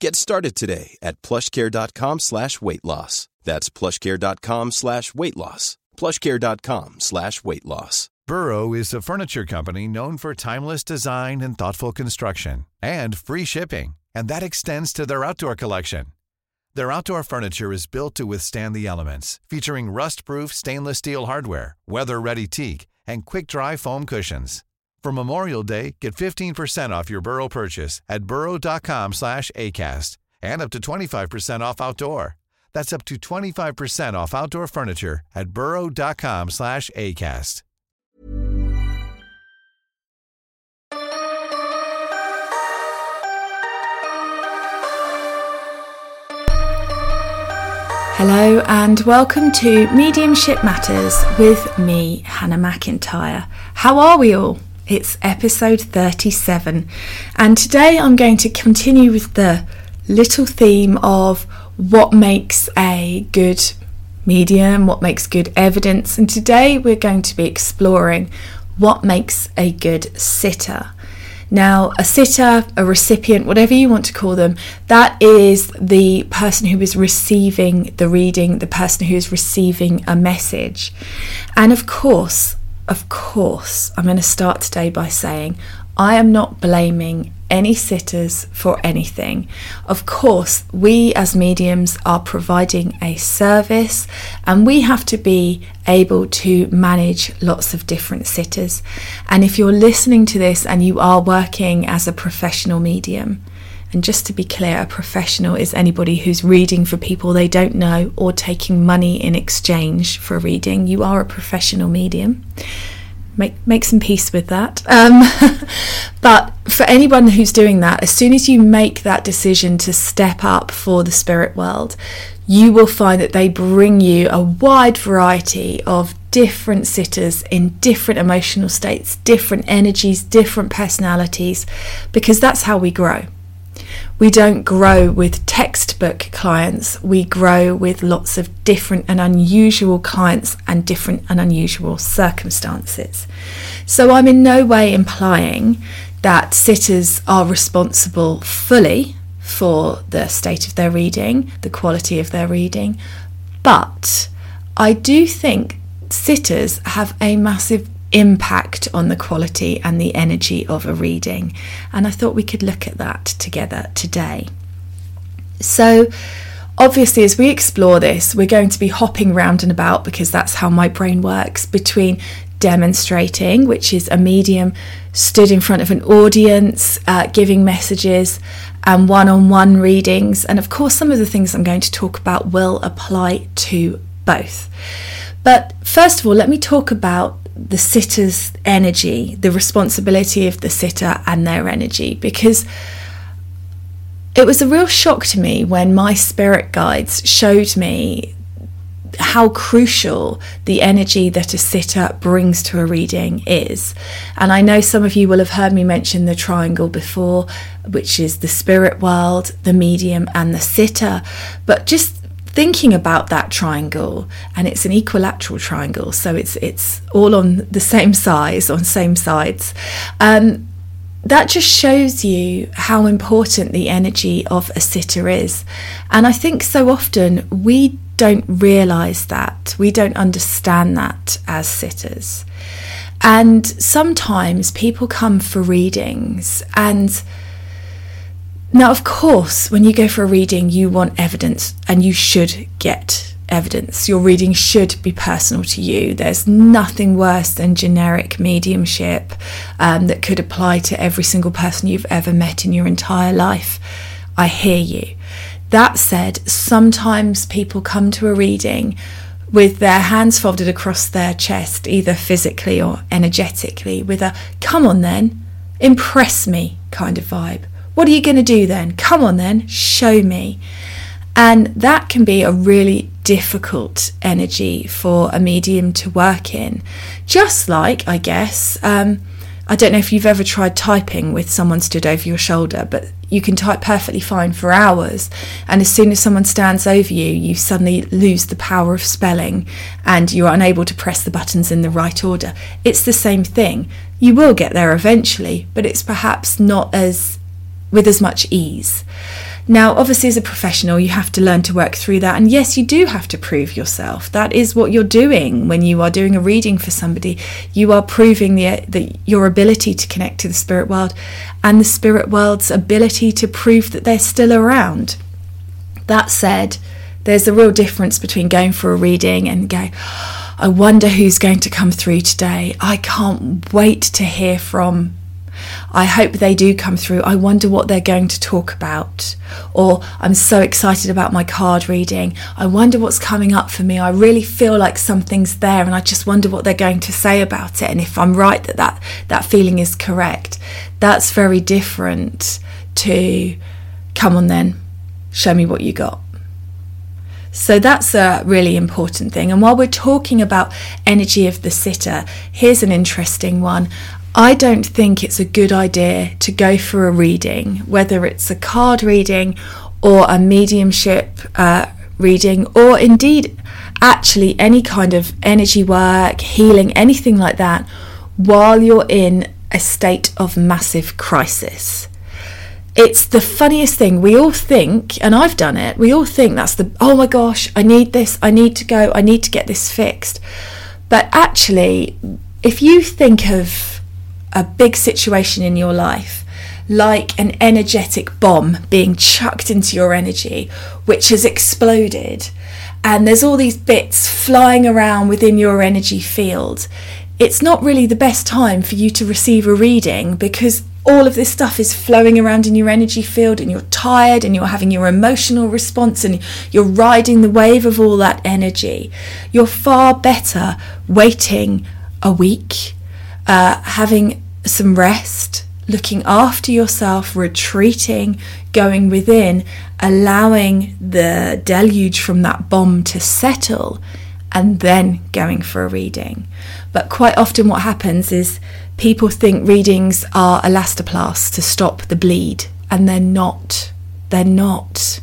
Get started today at plushcare.com slash weight loss. That's plushcare.com slash weight loss. plushcare.com slash weight loss. Burrow is a furniture company known for timeless design and thoughtful construction and free shipping, and that extends to their outdoor collection. Their outdoor furniture is built to withstand the elements, featuring rust-proof stainless steel hardware, weather-ready teak, and quick-dry foam cushions. For Memorial Day, get 15% off your Burrow purchase at burrow.com slash ACAST and up to 25% off outdoor. That's up to 25% off outdoor furniture at burrow.com slash ACAST. Hello and welcome to Mediumship Matters with me, Hannah McIntyre. How are we all? It's episode 37, and today I'm going to continue with the little theme of what makes a good medium, what makes good evidence, and today we're going to be exploring what makes a good sitter. Now, a sitter, a recipient, whatever you want to call them, that is the person who is receiving the reading, the person who is receiving a message. And of course, of course, I'm going to start today by saying I am not blaming any sitters for anything. Of course, we as mediums are providing a service and we have to be able to manage lots of different sitters. And if you're listening to this and you are working as a professional medium, and just to be clear, a professional is anybody who's reading for people they don't know or taking money in exchange for reading. You are a professional medium make make some peace with that. Um, but for anyone who's doing that, as soon as you make that decision to step up for the spirit world, you will find that they bring you a wide variety of different sitters in different emotional states, different energies, different personalities, because that's how we grow. We don't grow with textbook clients, we grow with lots of different and unusual clients and different and unusual circumstances. So I'm in no way implying that sitters are responsible fully for the state of their reading, the quality of their reading, but I do think sitters have a massive impact on the quality and the energy of a reading. And I thought we could look at that together today. So, obviously, as we explore this, we're going to be hopping round and about because that's how my brain works between demonstrating, which is a medium stood in front of an audience, uh, giving messages and one on one readings. And of course, some of the things I'm going to talk about will apply to both. But first of all, let me talk about the sitter's energy, the responsibility of the sitter and their energy, because it was a real shock to me when my spirit guides showed me how crucial the energy that a sitter brings to a reading is. And I know some of you will have heard me mention the triangle before, which is the spirit world, the medium, and the sitter. But just thinking about that triangle and it's an equilateral triangle so it's it's all on the same size on same sides um, that just shows you how important the energy of a sitter is. And I think so often we don't realize that, we don't understand that as sitters. And sometimes people come for readings and now, of course, when you go for a reading, you want evidence and you should get evidence. Your reading should be personal to you. There's nothing worse than generic mediumship um, that could apply to every single person you've ever met in your entire life. I hear you. That said, sometimes people come to a reading with their hands folded across their chest, either physically or energetically, with a come on then, impress me kind of vibe. What are you going to do then? Come on then, show me. And that can be a really difficult energy for a medium to work in. Just like, I guess, um, I don't know if you've ever tried typing with someone stood over your shoulder, but you can type perfectly fine for hours. And as soon as someone stands over you, you suddenly lose the power of spelling and you're unable to press the buttons in the right order. It's the same thing. You will get there eventually, but it's perhaps not as with as much ease. Now, obviously, as a professional, you have to learn to work through that. And yes, you do have to prove yourself. That is what you're doing when you are doing a reading for somebody. You are proving the, the, your ability to connect to the spirit world and the spirit world's ability to prove that they're still around. That said, there's a real difference between going for a reading and going, I wonder who's going to come through today. I can't wait to hear from I hope they do come through. I wonder what they're going to talk about. Or I'm so excited about my card reading. I wonder what's coming up for me. I really feel like something's there and I just wonder what they're going to say about it and if I'm right that that, that feeling is correct. That's very different to come on then, show me what you got. So that's a really important thing. And while we're talking about energy of the sitter, here's an interesting one. I don't think it's a good idea to go for a reading, whether it's a card reading or a mediumship uh, reading, or indeed actually any kind of energy work, healing, anything like that, while you're in a state of massive crisis. It's the funniest thing. We all think, and I've done it, we all think that's the, oh my gosh, I need this, I need to go, I need to get this fixed. But actually, if you think of a big situation in your life, like an energetic bomb being chucked into your energy, which has exploded, and there's all these bits flying around within your energy field, it's not really the best time for you to receive a reading because all of this stuff is flowing around in your energy field and you're tired and you're having your emotional response and you're riding the wave of all that energy. You're far better waiting a week, uh, having some rest, looking after yourself, retreating, going within, allowing the deluge from that bomb to settle, and then going for a reading. But quite often, what happens is people think readings are elastoplast to stop the bleed, and they're not. They're not.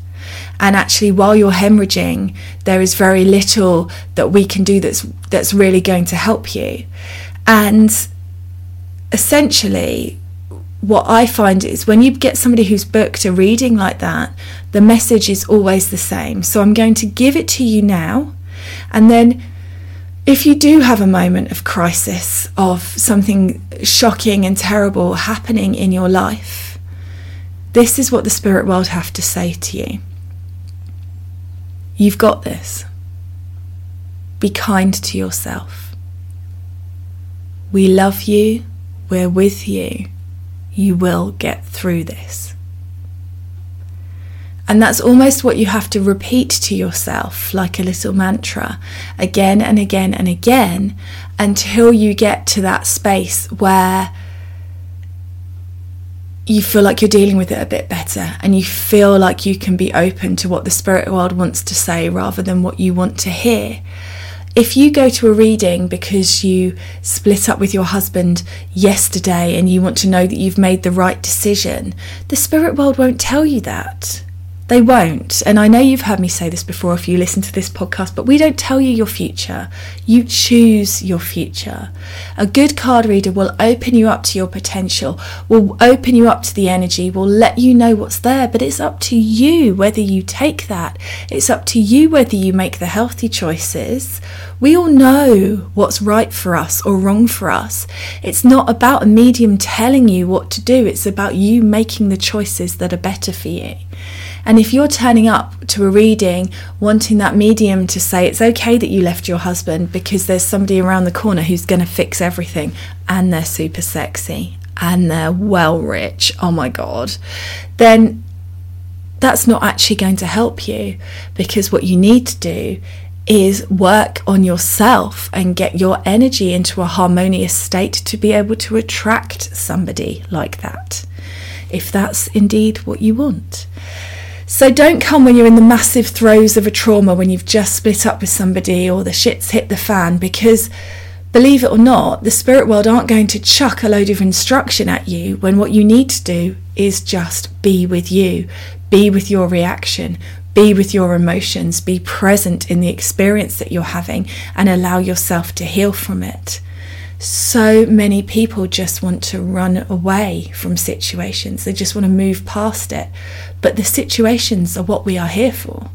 And actually, while you're hemorrhaging, there is very little that we can do that's that's really going to help you. And essentially, what I find is when you get somebody who's booked a reading like that, the message is always the same. So I'm going to give it to you now. And then if you do have a moment of crisis, of something shocking and terrible happening in your life, this is what the spirit world have to say to you. You've got this. Be kind to yourself. We love you. We're with you. You will get through this. And that's almost what you have to repeat to yourself, like a little mantra, again and again and again, until you get to that space where you feel like you're dealing with it a bit better and you feel like you can be open to what the spirit world wants to say rather than what you want to hear. If you go to a reading because you split up with your husband yesterday and you want to know that you've made the right decision, the spirit world won't tell you that. They won't. And I know you've heard me say this before if you listen to this podcast, but we don't tell you your future. You choose your future. A good card reader will open you up to your potential, will open you up to the energy, will let you know what's there, but it's up to you whether you take that. It's up to you whether you make the healthy choices. We all know what's right for us or wrong for us. It's not about a medium telling you what to do, it's about you making the choices that are better for you. And if you're turning up to a reading wanting that medium to say it's okay that you left your husband because there's somebody around the corner who's going to fix everything and they're super sexy and they're well rich, oh my God, then that's not actually going to help you because what you need to do is work on yourself and get your energy into a harmonious state to be able to attract somebody like that, if that's indeed what you want. So don't come when you're in the massive throes of a trauma, when you've just split up with somebody or the shit's hit the fan, because believe it or not, the spirit world aren't going to chuck a load of instruction at you when what you need to do is just be with you, be with your reaction, be with your emotions, be present in the experience that you're having, and allow yourself to heal from it so many people just want to run away from situations. They just want to move past it. But the situations are what we are here for.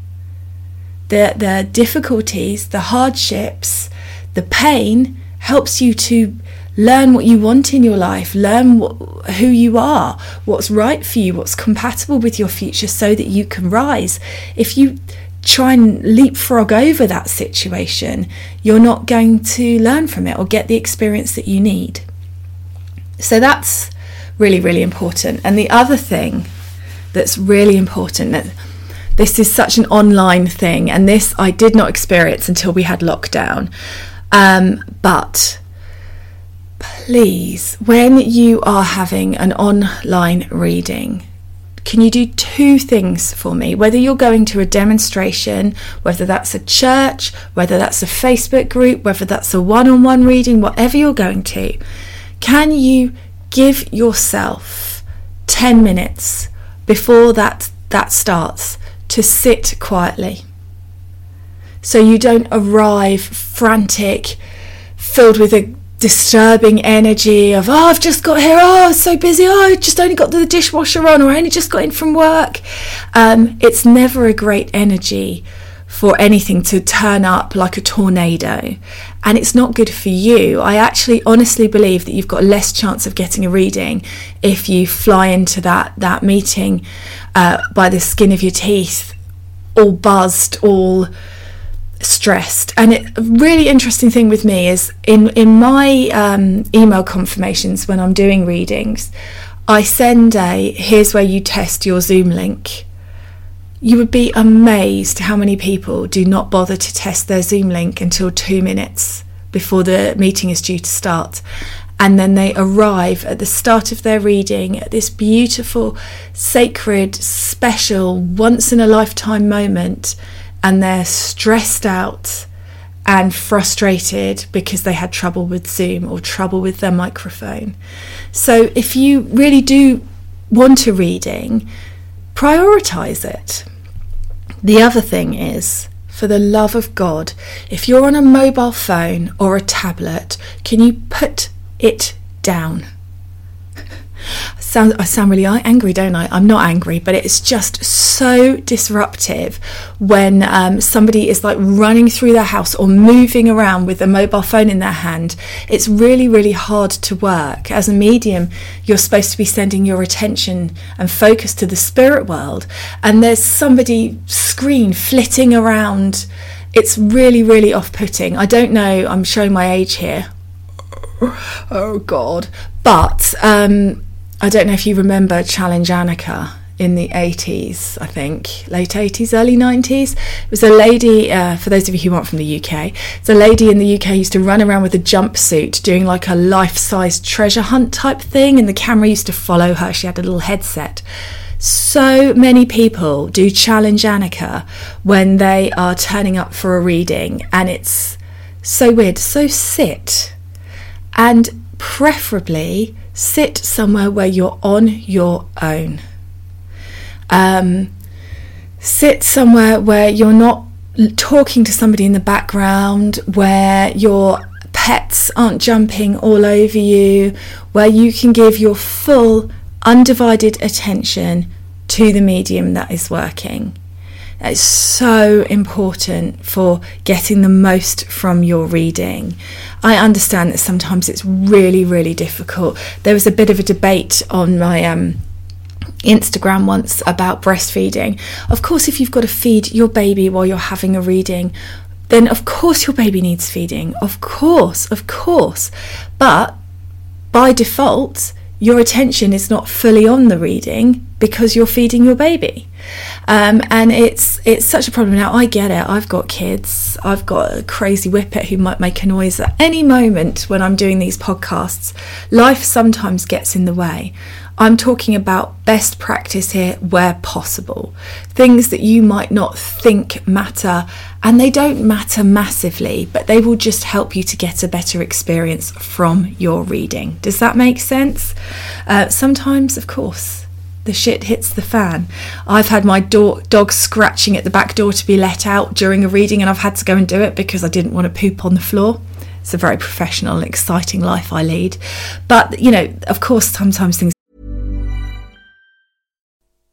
The, the difficulties, the hardships, the pain helps you to learn what you want in your life, learn who you are, what's right for you, what's compatible with your future so that you can rise. If you try and leapfrog over that situation, you're not going to learn from it or get the experience that you need. So that's really, really important. And the other thing that's really important that this is such an online thing, and this I did not experience until we had lockdown. Um, but please, when you are having an online reading, can you do two things for me? Whether you're going to a demonstration, whether that's a church, whether that's a Facebook group, whether that's a one on one reading, whatever you're going to, can you give yourself 10 minutes before that, that starts to sit quietly? So you don't arrive frantic, filled with a disturbing energy of oh I've just got here. Oh it's so busy. Oh I just only got the dishwasher on or I only just got in from work. Um, it's never a great energy for anything to turn up like a tornado and it's not good for you. I actually honestly believe that you've got less chance of getting a reading if you fly into that that meeting uh, by the skin of your teeth all buzzed all stressed. And it, a really interesting thing with me is in in my um, email confirmations when i'm doing readings i send a here's where you test your zoom link. You would be amazed how many people do not bother to test their zoom link until two minutes before the meeting is due to start. And then they arrive at the start of their reading at this beautiful sacred special once in a lifetime moment and they're stressed out and frustrated because they had trouble with Zoom or trouble with their microphone. So, if you really do want a reading, prioritize it. The other thing is, for the love of God, if you're on a mobile phone or a tablet, can you put it down? I sound really angry, don't I? I'm not angry, but it's just so disruptive when um, somebody is like running through their house or moving around with a mobile phone in their hand. It's really, really hard to work. As a medium, you're supposed to be sending your attention and focus to the spirit world, and there's somebody screen flitting around. It's really, really off putting. I don't know, I'm showing my age here oh God. But um, I don't know if you remember Challenge Anneka in the 80s, I think, late 80s, early 90s. It was a lady, uh, for those of you who aren't from the UK, it's a lady in the UK used to run around with a jumpsuit doing like a life size treasure hunt type thing, and the camera used to follow her. She had a little headset. So many people do Challenge Anneka when they are turning up for a reading, and it's so weird. So sit and preferably sit somewhere where you're on your own. Um, sit somewhere where you're not talking to somebody in the background, where your pets aren't jumping all over you, where you can give your full, undivided attention to the medium that is working. It's so important for getting the most from your reading. I understand that sometimes it's really, really difficult. There was a bit of a debate on my um, Instagram once about breastfeeding. Of course, if you've got to feed your baby while you're having a reading, then of course your baby needs feeding. Of course, of course. But by default, your attention is not fully on the reading because you're feeding your baby. Um, and it's it's such a problem now. I get it. I've got kids. I've got a crazy whippet who might make a noise at any moment when I'm doing these podcasts. Life sometimes gets in the way. I'm talking about best practice here where possible. Things that you might not think matter, and they don't matter massively, but they will just help you to get a better experience from your reading. Does that make sense? Uh, sometimes, of course, the shit hits the fan. I've had my do- dog scratching at the back door to be let out during a reading, and I've had to go and do it because I didn't want to poop on the floor. It's a very professional exciting life I lead. But, you know, of course, sometimes things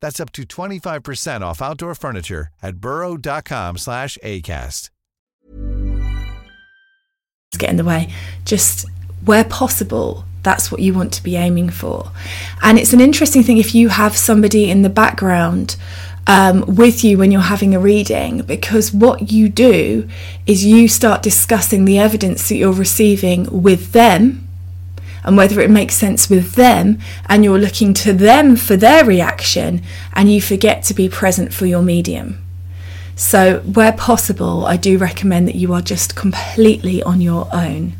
That's up to 25% off outdoor furniture at burrow.com slash ACAST. Get in the way. Just where possible, that's what you want to be aiming for. And it's an interesting thing if you have somebody in the background um, with you when you're having a reading, because what you do is you start discussing the evidence that you're receiving with them and whether it makes sense with them and you're looking to them for their reaction and you forget to be present for your medium. So, where possible, I do recommend that you are just completely on your own.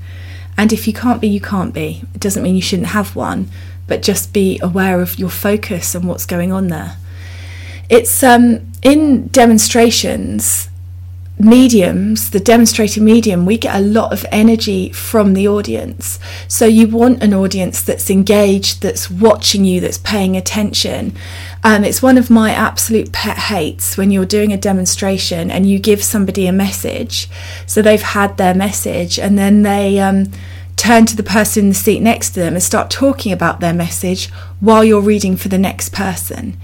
And if you can't be, you can't be. It doesn't mean you shouldn't have one, but just be aware of your focus and what's going on there. It's um, in demonstrations, mediums, the demonstrated medium, we get a lot of energy from the audience. So you want an audience that's engaged, that's watching you, that's paying attention. Um, it's one of my absolute pet hates when you're doing a demonstration and you give somebody a message. So they've had their message and then they um, turn to the person in the seat next to them and start talking about their message while you're reading for the next person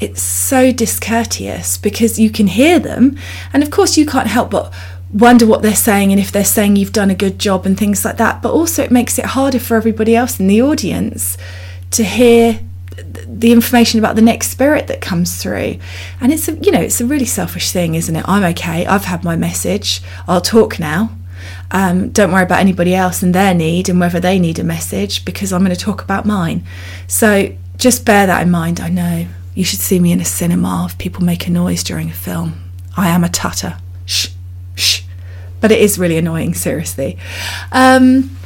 it's so discourteous because you can hear them. And of course you can't help but wonder what they're saying and if they're saying you've done a good job and things like that. But also, it makes it harder for everybody else in the audience to hear the information about the next spirit that comes through. And it's a you know it's a really selfish thing isn't it? I'm okay. I've had my message. I'll talk now. Um, don't worry about anybody else and their need and whether they need a message because i'm going to talk about mine. So just bear that in mind i know you should see me in a cinema if people make a noise during a film i am a tutter shh shh but it is really annoying seriously um,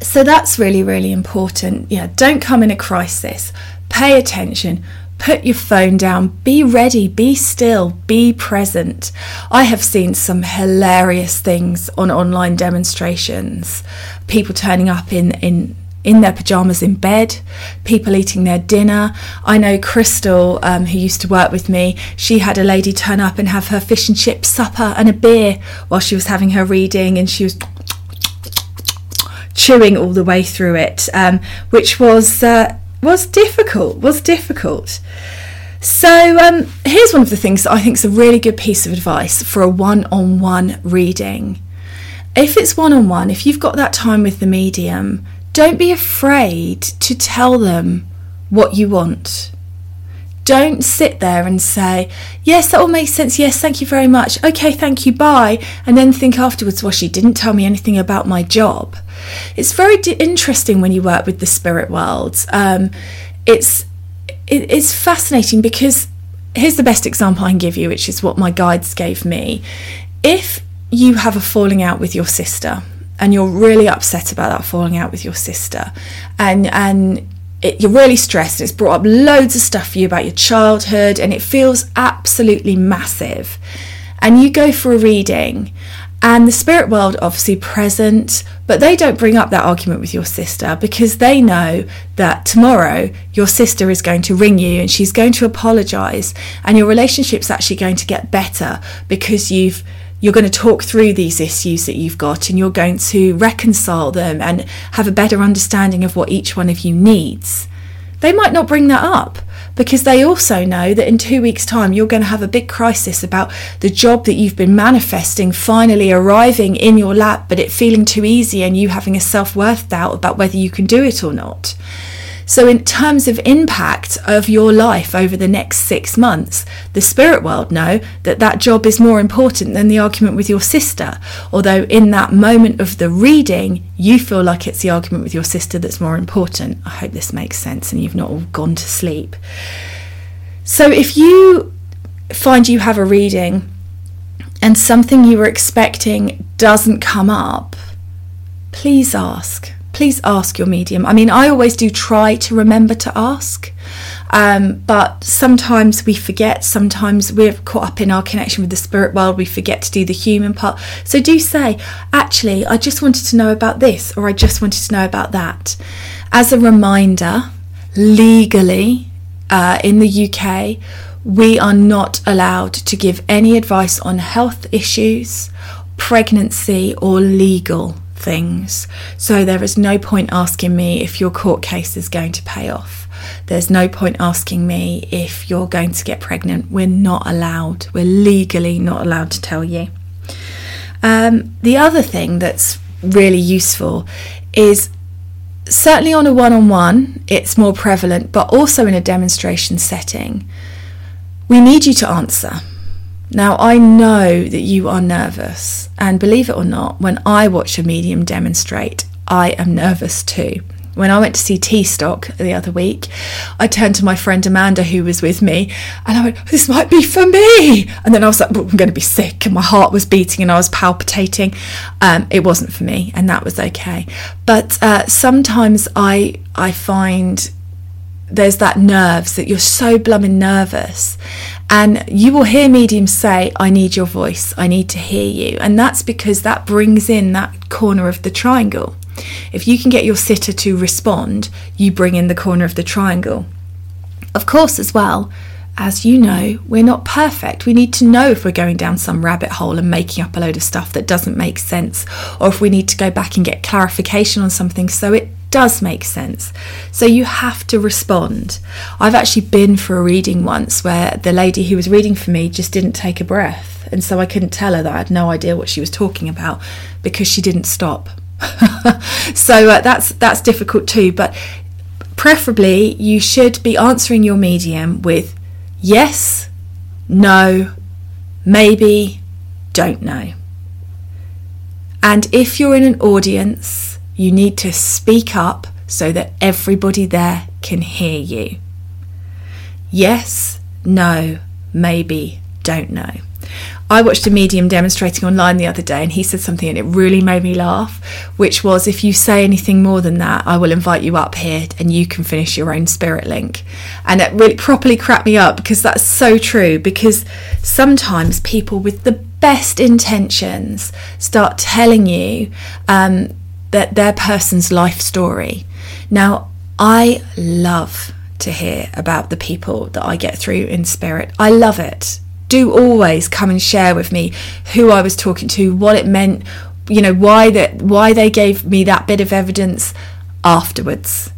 so that's really really important yeah don't come in a crisis Pay attention. Put your phone down. Be ready. Be still. Be present. I have seen some hilarious things on online demonstrations. People turning up in, in in their pajamas in bed, people eating their dinner. I know Crystal, um, who used to work with me, she had a lady turn up and have her fish and chip supper and a beer while she was having her reading, and she was chewing all the way through it, um, which was uh, was difficult, was difficult. So, um, here's one of the things that I think is a really good piece of advice for a one on one reading. If it's one on one, if you've got that time with the medium, don't be afraid to tell them what you want. Don't sit there and say, Yes, that all makes sense. Yes, thank you very much. Okay, thank you, bye. And then think afterwards, Well, she didn't tell me anything about my job. It's very d- interesting when you work with the spirit world. Um, it's, it, it's fascinating because here's the best example I can give you, which is what my guides gave me. If you have a falling out with your sister, and you're really upset about that falling out with your sister, and and it, you're really stressed and it's brought up loads of stuff for you about your childhood and it feels absolutely massive. And you go for a reading and the spirit world obviously present but they don't bring up that argument with your sister because they know that tomorrow your sister is going to ring you and she's going to apologize and your relationship's actually going to get better because you've you're going to talk through these issues that you've got and you're going to reconcile them and have a better understanding of what each one of you needs. They might not bring that up because they also know that in two weeks' time you're going to have a big crisis about the job that you've been manifesting finally arriving in your lap, but it feeling too easy and you having a self worth doubt about whether you can do it or not. So, in terms of impact of your life over the next six months, the spirit world know that that job is more important than the argument with your sister. Although, in that moment of the reading, you feel like it's the argument with your sister that's more important. I hope this makes sense and you've not all gone to sleep. So, if you find you have a reading and something you were expecting doesn't come up, please ask please ask your medium. I mean, I always do try to remember to ask, um, but sometimes we forget. Sometimes we're caught up in our connection with the spirit world, we forget to do the human part. So do say, actually, I just wanted to know about this, or I just wanted to know about that. As a reminder, legally uh, in the UK, we are not allowed to give any advice on health issues, pregnancy, or legal things. So there is no point asking me if your court case is going to pay off. There's no point asking me if you're going to get pregnant. We're not allowed. We're legally not allowed to tell you. Um, the other thing that's really useful is certainly on a one on one, it's more prevalent, but also in a demonstration setting, we need you to answer. Now, I know that you are nervous, and believe it or not, when I watch a medium demonstrate, I am nervous too. When I went to see T Stock the other week, I turned to my friend Amanda, who was with me, and I went, This might be for me. And then I was like, well, I'm going to be sick. And my heart was beating and I was palpitating. Um, it wasn't for me, and that was okay. But uh, sometimes I, I find there's that nerves that you're so blooming nervous. And you will hear mediums say, I need your voice, I need to hear you. And that's because that brings in that corner of the triangle. If you can get your sitter to respond, you bring in the corner of the triangle. Of course, as well, as you know, we're not perfect. We need to know if we're going down some rabbit hole and making up a load of stuff that doesn't make sense, or if we need to go back and get clarification on something so it does make sense. So you have to respond. I've actually been for a reading once where the lady who was reading for me just didn't take a breath. And so I couldn't tell her that I had no idea what she was talking about because she didn't stop. so uh, that's that's difficult too, but preferably you should be answering your medium with yes, no, maybe, don't know. And if you're in an audience, you need to speak up so that everybody there can hear you. Yes, no, maybe, don't know. I watched a medium demonstrating online the other day and he said something and it really made me laugh, which was if you say anything more than that, I will invite you up here and you can finish your own spirit link. And it really properly cracked me up because that's so true. Because sometimes people with the best intentions start telling you um, that their person's life story. Now, I love to hear about the people that I get through in spirit. I love it do always come and share with me who I was talking to, what it meant, you know, why that why they gave me that bit of evidence afterwards.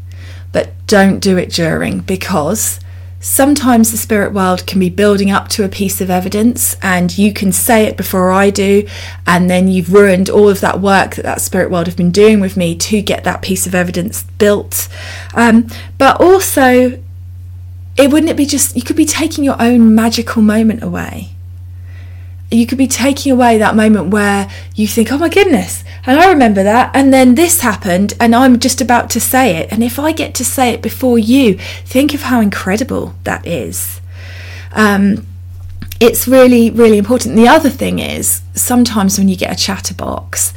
But don't do it during because sometimes the spirit world can be building up to a piece of evidence and you can say it before I do and then you've ruined all of that work that that spirit world have been doing with me to get that piece of evidence built um, but also it wouldn't it be just you could be taking your own magical moment away. You could be taking away that moment where you think oh my goodness and i remember that and then this happened and i'm just about to say it. And if i get to say it before you think of how incredible that is. Um, it's really really important. The other thing is sometimes when you get a chatterbox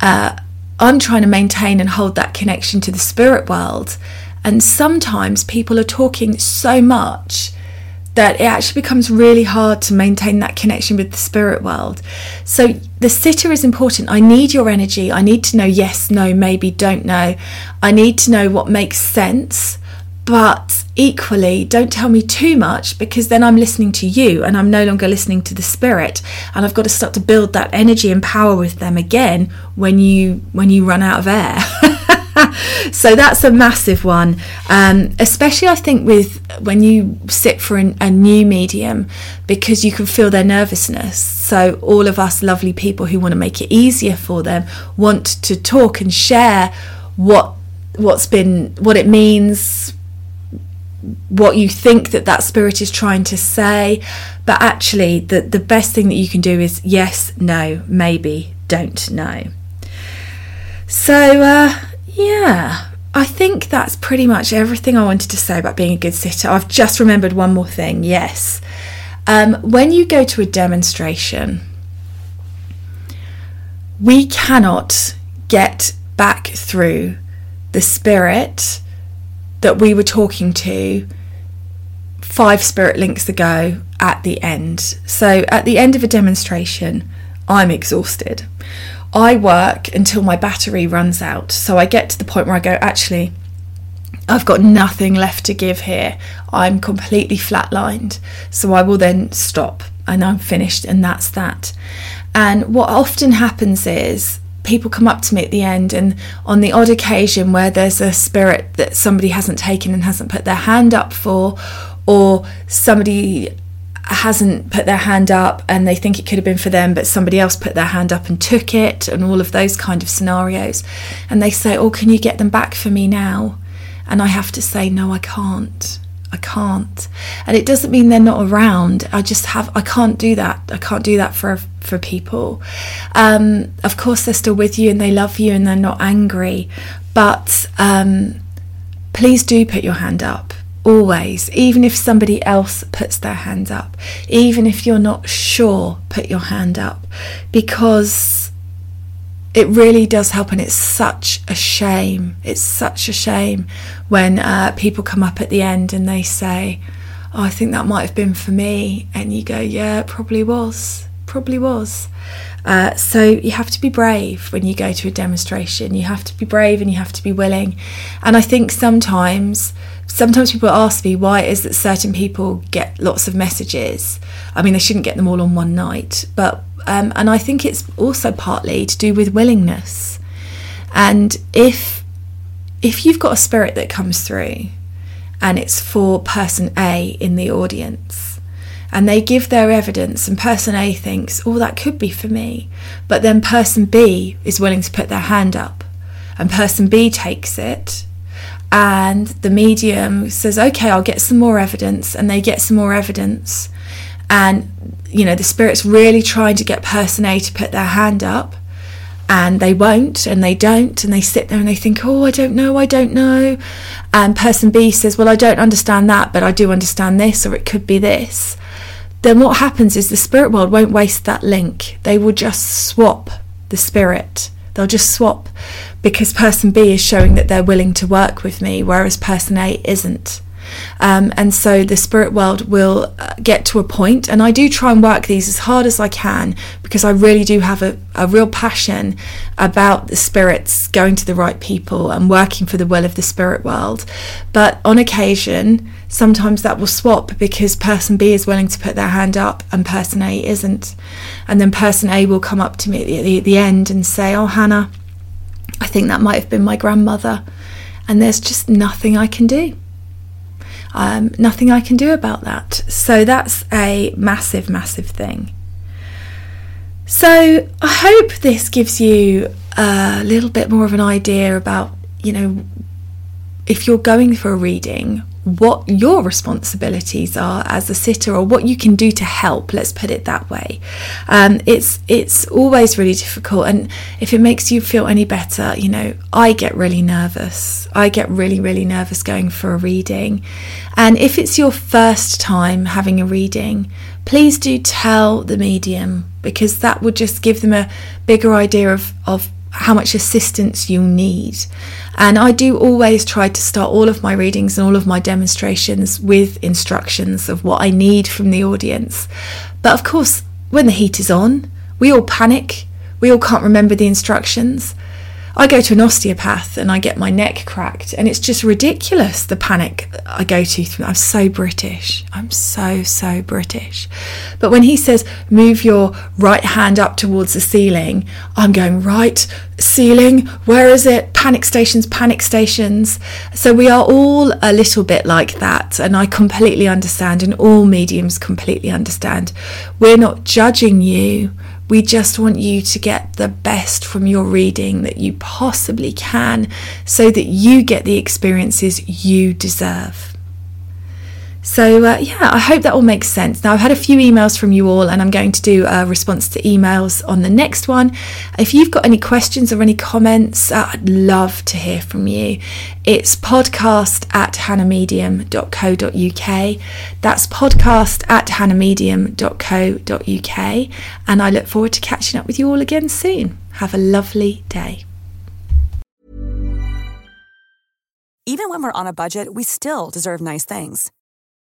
uh, i'm trying to maintain and hold that connection to the spirit world and sometimes people are talking so much that it actually becomes really hard to maintain that connection with the spirit world. So the sitter is important. I need your energy. I need to know yes, no, maybe, don't know. I need to know what makes sense. But equally, don't tell me too much because then I'm listening to you and I'm no longer listening to the spirit. And I've got to start to build that energy and power with them again when you when you run out of air. So that's a massive one, um, especially I think with when you sit for an, a new medium because you can feel their nervousness. So all of us lovely people who want to make it easier for them want to talk and share what what's been what it means what you think that that spirit is trying to say. But actually the the best thing that you can do is yes no maybe don't know. So uh, yeah, I think that's pretty much everything I wanted to say about being a good sitter. I've just remembered one more thing. Yes. Um, when you go to a demonstration, we cannot get back through the spirit that we were talking to five spirit links ago at the end. So, at the end of a demonstration, I'm exhausted. I work until my battery runs out. So I get to the point where I go, actually, I've got nothing left to give here. I'm completely flatlined. So I will then stop and I'm finished, and that's that. And what often happens is people come up to me at the end, and on the odd occasion where there's a spirit that somebody hasn't taken and hasn't put their hand up for, or somebody hasn't put their hand up and they think it could have been for them, but somebody else put their hand up and took it, and all of those kind of scenarios. And they say, Oh, can you get them back for me now? And I have to say, No, I can't. I can't. And it doesn't mean they're not around. I just have, I can't do that. I can't do that for for people. Um, of course, they're still with you and they love you and they're not angry. But um, please do put your hand up always, even if somebody else puts their hand up, even if you're not sure, put your hand up because it really does help. And it's such a shame. It's such a shame when uh, people come up at the end and they say, Oh, I think that might have been for me. And you go, Yeah, it probably was. Probably was. Uh, so you have to be brave when you go to a demonstration. You have to be brave and you have to be willing. And I think sometimes sometimes people ask me why it is that certain people get lots of messages. I mean, they shouldn't get them all on one night, but um, and I think it's also partly to do with willingness. And if if you've got a spirit that comes through, and it's for person A in the audience, and they give their evidence, and person A thinks, oh, that could be for me. But then person B is willing to put their hand up, and person B takes it, and the medium says, okay, I'll get some more evidence, and they get some more evidence. And, you know, the spirit's really trying to get person A to put their hand up and they won't and they don't and they sit there and they think oh i don't know i don't know. And person b says well i don't understand that but i do understand this or it could be this. Then what happens is the spirit world won't waste that link. They will just swap the spirit. They'll just swap because person b is showing that they're willing to work with me whereas person a isn't um, and so the spirit world will uh, get to a point, and I do try and work these as hard as I can because I really do have a, a real passion about the spirits going to the right people and working for the will of the spirit world. But on occasion, sometimes that will swap because person B is willing to put their hand up and person A isn't. And then person A will come up to me at the, the end and say, Oh, Hannah, I think that might have been my grandmother. And there's just nothing I can do um, nothing I can do about that. So that's a massive, massive thing. So I hope this gives you a little bit more of an idea about, you know, if you're going for a reading, what your responsibilities are as a sitter or what you can do to help let's put it that way. Um, it's it's always really difficult and if it makes you feel any better you know i get really nervous. I get really really nervous going for a reading. And if it's your first time having a reading please do tell the medium because that would just give them a bigger idea of of how much assistance you need. And I do always try to start all of my readings and all of my demonstrations with instructions of what I need from the audience. But of course, when the heat is on, we all panic, we all can't remember the instructions. I go to an osteopath and I get my neck cracked, and it's just ridiculous the panic I go to. I'm so British. I'm so, so British. But when he says, move your right hand up towards the ceiling, I'm going, right, ceiling, where is it? Panic stations, panic stations. So we are all a little bit like that, and I completely understand, and all mediums completely understand. We're not judging you we just want you to get the best from your reading that you possibly can so that you get the experiences you deserve. So, uh, yeah, I hope that all makes sense. Now, I've had a few emails from you all, and I'm going to do a response to emails on the next one. If you've got any questions or any comments, uh, I'd love to hear from you. It's podcast at hannahmedium.co.uk. That's podcast at hannahmedium.co.uk. And I look forward to catching up with you all again soon. Have a lovely day. Even when we're on a budget, we still deserve nice things.